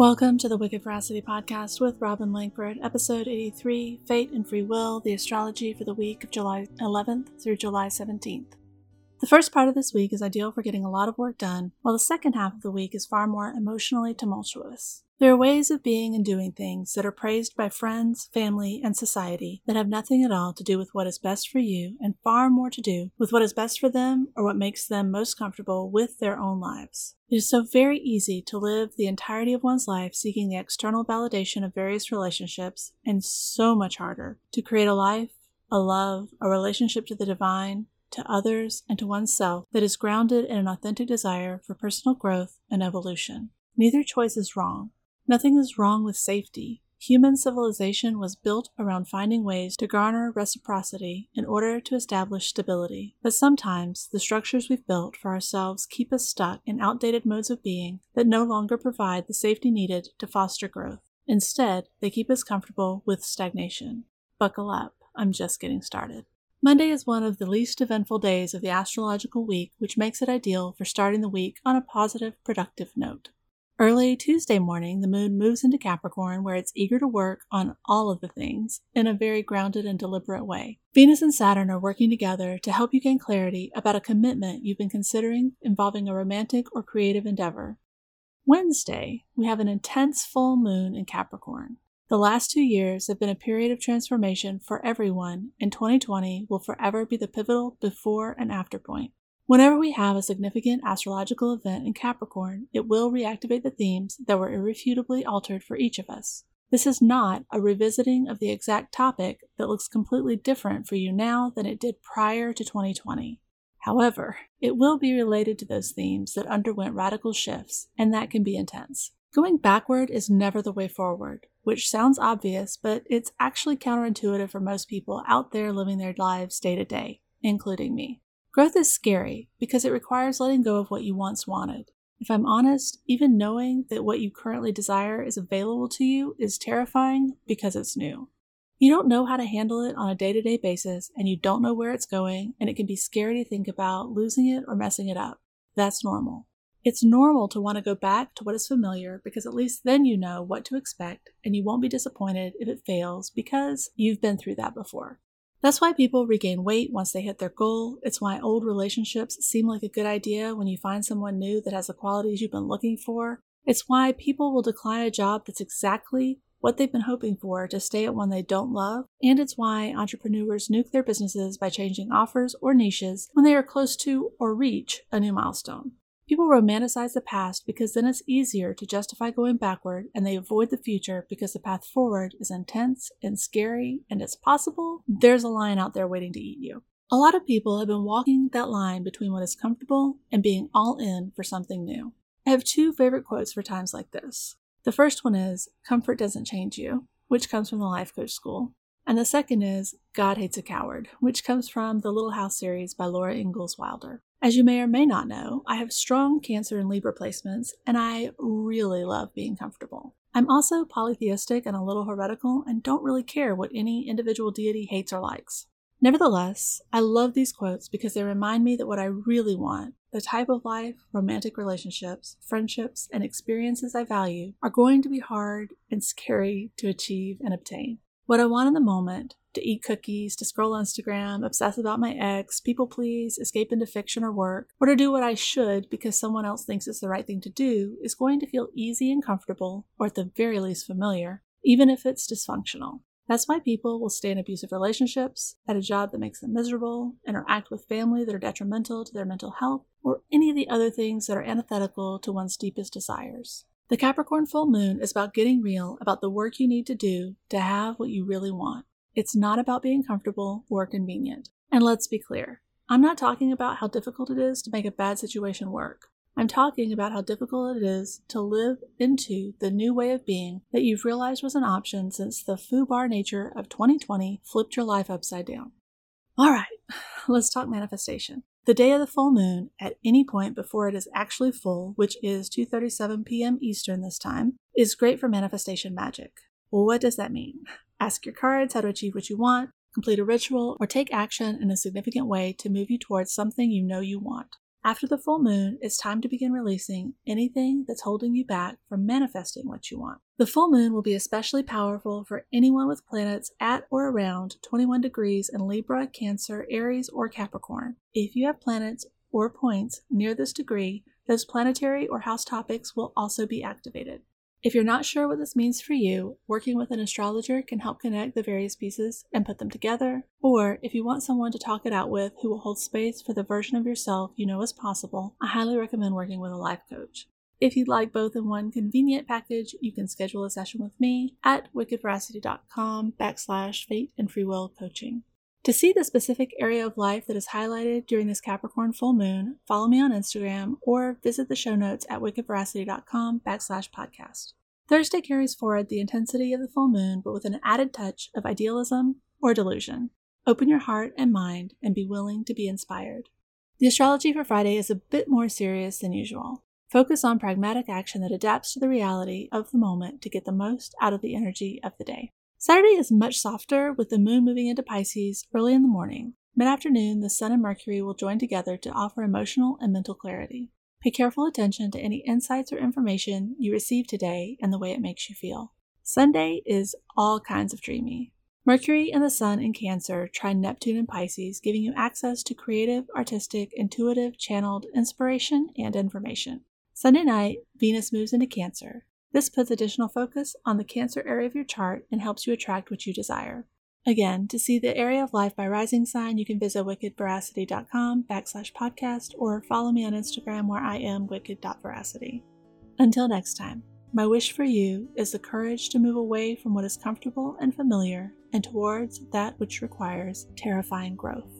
Welcome to the Wicked Veracity Podcast with Robin Langford, episode 83 Fate and Free Will, the astrology for the week of July 11th through July 17th. The first part of this week is ideal for getting a lot of work done, while the second half of the week is far more emotionally tumultuous. There are ways of being and doing things that are praised by friends, family, and society that have nothing at all to do with what is best for you and far more to do with what is best for them or what makes them most comfortable with their own lives. It is so very easy to live the entirety of one's life seeking the external validation of various relationships, and so much harder to create a life, a love, a relationship to the divine, to others, and to oneself that is grounded in an authentic desire for personal growth and evolution. Neither choice is wrong. Nothing is wrong with safety. Human civilization was built around finding ways to garner reciprocity in order to establish stability. But sometimes the structures we've built for ourselves keep us stuck in outdated modes of being that no longer provide the safety needed to foster growth. Instead, they keep us comfortable with stagnation. Buckle up, I'm just getting started. Monday is one of the least eventful days of the astrological week, which makes it ideal for starting the week on a positive, productive note. Early Tuesday morning, the moon moves into Capricorn, where it's eager to work on all of the things in a very grounded and deliberate way. Venus and Saturn are working together to help you gain clarity about a commitment you've been considering involving a romantic or creative endeavor. Wednesday, we have an intense full moon in Capricorn. The last two years have been a period of transformation for everyone, and 2020 will forever be the pivotal before and after point. Whenever we have a significant astrological event in Capricorn, it will reactivate the themes that were irrefutably altered for each of us. This is not a revisiting of the exact topic that looks completely different for you now than it did prior to 2020. However, it will be related to those themes that underwent radical shifts, and that can be intense. Going backward is never the way forward, which sounds obvious, but it's actually counterintuitive for most people out there living their lives day to day, including me. Growth is scary because it requires letting go of what you once wanted. If I'm honest, even knowing that what you currently desire is available to you is terrifying because it's new. You don't know how to handle it on a day to day basis, and you don't know where it's going, and it can be scary to think about losing it or messing it up. That's normal. It's normal to want to go back to what is familiar because at least then you know what to expect and you won't be disappointed if it fails because you've been through that before. That's why people regain weight once they hit their goal. It's why old relationships seem like a good idea when you find someone new that has the qualities you've been looking for. It's why people will decline a job that's exactly what they've been hoping for to stay at one they don't love. And it's why entrepreneurs nuke their businesses by changing offers or niches when they are close to or reach a new milestone. People romanticize the past because then it's easier to justify going backward and they avoid the future because the path forward is intense and scary and it's possible there's a lion out there waiting to eat you. A lot of people have been walking that line between what is comfortable and being all in for something new. I have two favorite quotes for times like this. The first one is, Comfort doesn't change you, which comes from the Life Coach School. And the second is, God hates a coward, which comes from the Little House series by Laura Ingalls Wilder. As you may or may not know, I have strong Cancer and Libra placements, and I really love being comfortable. I'm also polytheistic and a little heretical, and don't really care what any individual deity hates or likes. Nevertheless, I love these quotes because they remind me that what I really want, the type of life, romantic relationships, friendships, and experiences I value, are going to be hard and scary to achieve and obtain. What I want in the moment to eat cookies, to scroll Instagram, obsess about my ex, people please, escape into fiction or work, or to do what I should because someone else thinks it's the right thing to do is going to feel easy and comfortable, or at the very least familiar, even if it's dysfunctional. That's why people will stay in abusive relationships, at a job that makes them miserable, interact with family that are detrimental to their mental health, or any of the other things that are antithetical to one's deepest desires. The Capricorn full moon is about getting real about the work you need to do to have what you really want. It's not about being comfortable or convenient. And let's be clear I'm not talking about how difficult it is to make a bad situation work. I'm talking about how difficult it is to live into the new way of being that you've realized was an option since the FUBAR nature of 2020 flipped your life upside down. All right, let's talk manifestation. The day of the full moon, at any point before it is actually full, which is 2:37 p.m. Eastern this time, is great for manifestation magic. Well, what does that mean? Ask your cards how to achieve what you want, complete a ritual, or take action in a significant way to move you towards something you know you want. After the full moon, it's time to begin releasing anything that's holding you back from manifesting what you want. The full moon will be especially powerful for anyone with planets at or around 21 degrees in Libra, Cancer, Aries, or Capricorn. If you have planets or points near this degree, those planetary or house topics will also be activated. If you're not sure what this means for you, working with an astrologer can help connect the various pieces and put them together. Or if you want someone to talk it out with who will hold space for the version of yourself you know is possible, I highly recommend working with a life coach. If you'd like both in one convenient package, you can schedule a session with me at wickedveracity.com backslash fate and free will coaching. To see the specific area of life that is highlighted during this Capricorn full moon, follow me on Instagram or visit the show notes at wickedveracity.com backslash podcast. Thursday carries forward the intensity of the full moon, but with an added touch of idealism or delusion. Open your heart and mind and be willing to be inspired. The astrology for Friday is a bit more serious than usual. Focus on pragmatic action that adapts to the reality of the moment to get the most out of the energy of the day. Saturday is much softer with the moon moving into Pisces early in the morning. Mid afternoon, the Sun and Mercury will join together to offer emotional and mental clarity. Pay careful attention to any insights or information you receive today and the way it makes you feel. Sunday is all kinds of dreamy. Mercury and the Sun in Cancer trine Neptune in Pisces, giving you access to creative, artistic, intuitive, channeled inspiration and information. Sunday night, Venus moves into Cancer, this puts additional focus on the Cancer area of your chart and helps you attract what you desire. Again, to see the area of life by rising sign, you can visit wickedveracity.com backslash podcast or follow me on Instagram where I am wicked.veracity. Until next time, my wish for you is the courage to move away from what is comfortable and familiar and towards that which requires terrifying growth.